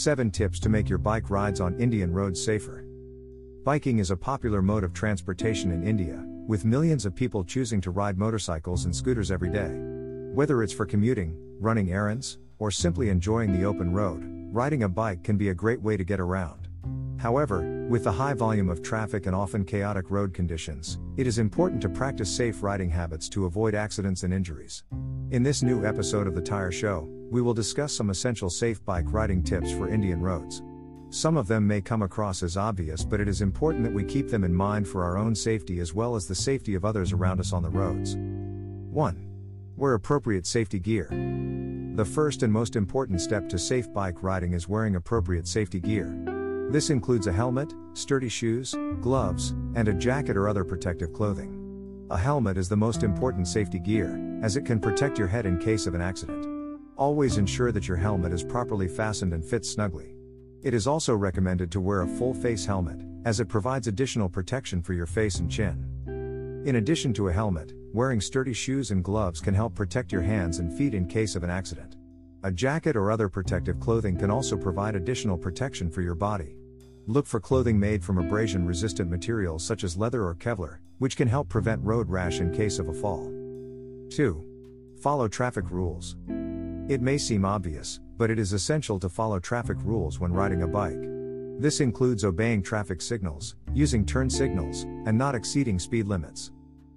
7 Tips to make your bike rides on Indian roads safer. Biking is a popular mode of transportation in India, with millions of people choosing to ride motorcycles and scooters every day. Whether it's for commuting, running errands, or simply enjoying the open road, riding a bike can be a great way to get around. However, with the high volume of traffic and often chaotic road conditions, it is important to practice safe riding habits to avoid accidents and injuries. In this new episode of The Tire Show, we will discuss some essential safe bike riding tips for Indian roads. Some of them may come across as obvious, but it is important that we keep them in mind for our own safety as well as the safety of others around us on the roads. 1. Wear appropriate safety gear. The first and most important step to safe bike riding is wearing appropriate safety gear. This includes a helmet, sturdy shoes, gloves, and a jacket or other protective clothing. A helmet is the most important safety gear, as it can protect your head in case of an accident. Always ensure that your helmet is properly fastened and fits snugly. It is also recommended to wear a full face helmet, as it provides additional protection for your face and chin. In addition to a helmet, wearing sturdy shoes and gloves can help protect your hands and feet in case of an accident. A jacket or other protective clothing can also provide additional protection for your body. Look for clothing made from abrasion resistant materials such as leather or Kevlar, which can help prevent road rash in case of a fall. 2. Follow traffic rules. It may seem obvious, but it is essential to follow traffic rules when riding a bike. This includes obeying traffic signals, using turn signals, and not exceeding speed limits.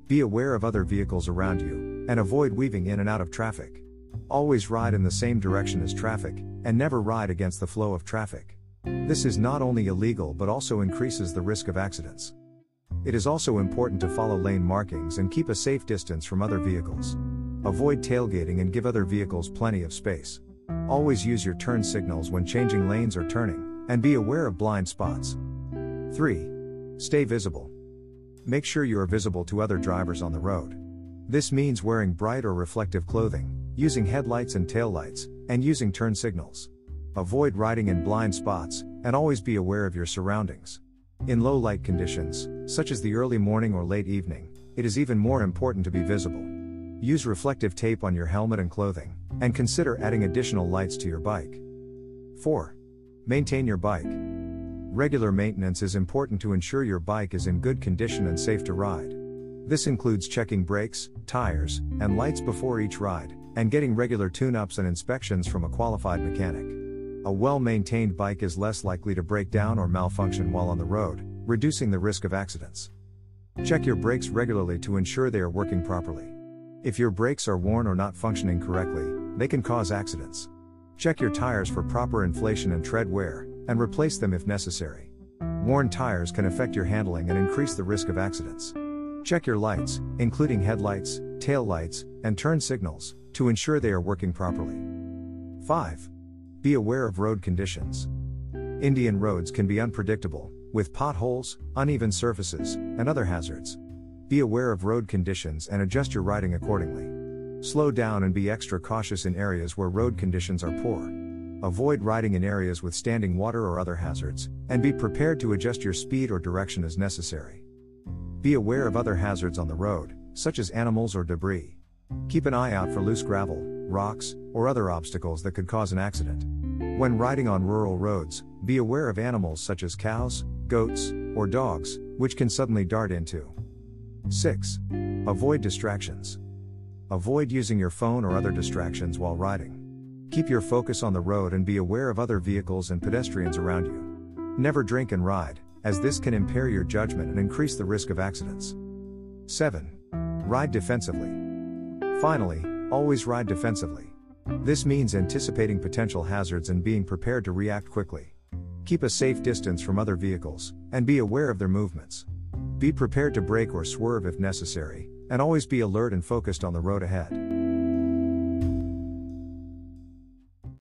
Be aware of other vehicles around you, and avoid weaving in and out of traffic. Always ride in the same direction as traffic, and never ride against the flow of traffic. This is not only illegal but also increases the risk of accidents. It is also important to follow lane markings and keep a safe distance from other vehicles. Avoid tailgating and give other vehicles plenty of space. Always use your turn signals when changing lanes or turning, and be aware of blind spots. 3. Stay visible. Make sure you are visible to other drivers on the road. This means wearing bright or reflective clothing, using headlights and taillights, and using turn signals. Avoid riding in blind spots, and always be aware of your surroundings. In low light conditions, such as the early morning or late evening, it is even more important to be visible. Use reflective tape on your helmet and clothing, and consider adding additional lights to your bike. 4. Maintain your bike. Regular maintenance is important to ensure your bike is in good condition and safe to ride. This includes checking brakes, tires, and lights before each ride, and getting regular tune ups and inspections from a qualified mechanic. A well maintained bike is less likely to break down or malfunction while on the road, reducing the risk of accidents. Check your brakes regularly to ensure they are working properly. If your brakes are worn or not functioning correctly, they can cause accidents. Check your tires for proper inflation and tread wear, and replace them if necessary. Worn tires can affect your handling and increase the risk of accidents. Check your lights, including headlights, tail lights, and turn signals, to ensure they are working properly. 5. Be aware of road conditions. Indian roads can be unpredictable, with potholes, uneven surfaces, and other hazards. Be aware of road conditions and adjust your riding accordingly. Slow down and be extra cautious in areas where road conditions are poor. Avoid riding in areas with standing water or other hazards, and be prepared to adjust your speed or direction as necessary. Be aware of other hazards on the road, such as animals or debris. Keep an eye out for loose gravel, rocks, or other obstacles that could cause an accident. When riding on rural roads, be aware of animals such as cows, goats, or dogs, which can suddenly dart into. 6. Avoid distractions. Avoid using your phone or other distractions while riding. Keep your focus on the road and be aware of other vehicles and pedestrians around you. Never drink and ride, as this can impair your judgment and increase the risk of accidents. 7. Ride defensively. Finally, always ride defensively. This means anticipating potential hazards and being prepared to react quickly. Keep a safe distance from other vehicles, and be aware of their movements. Be prepared to brake or swerve if necessary, and always be alert and focused on the road ahead.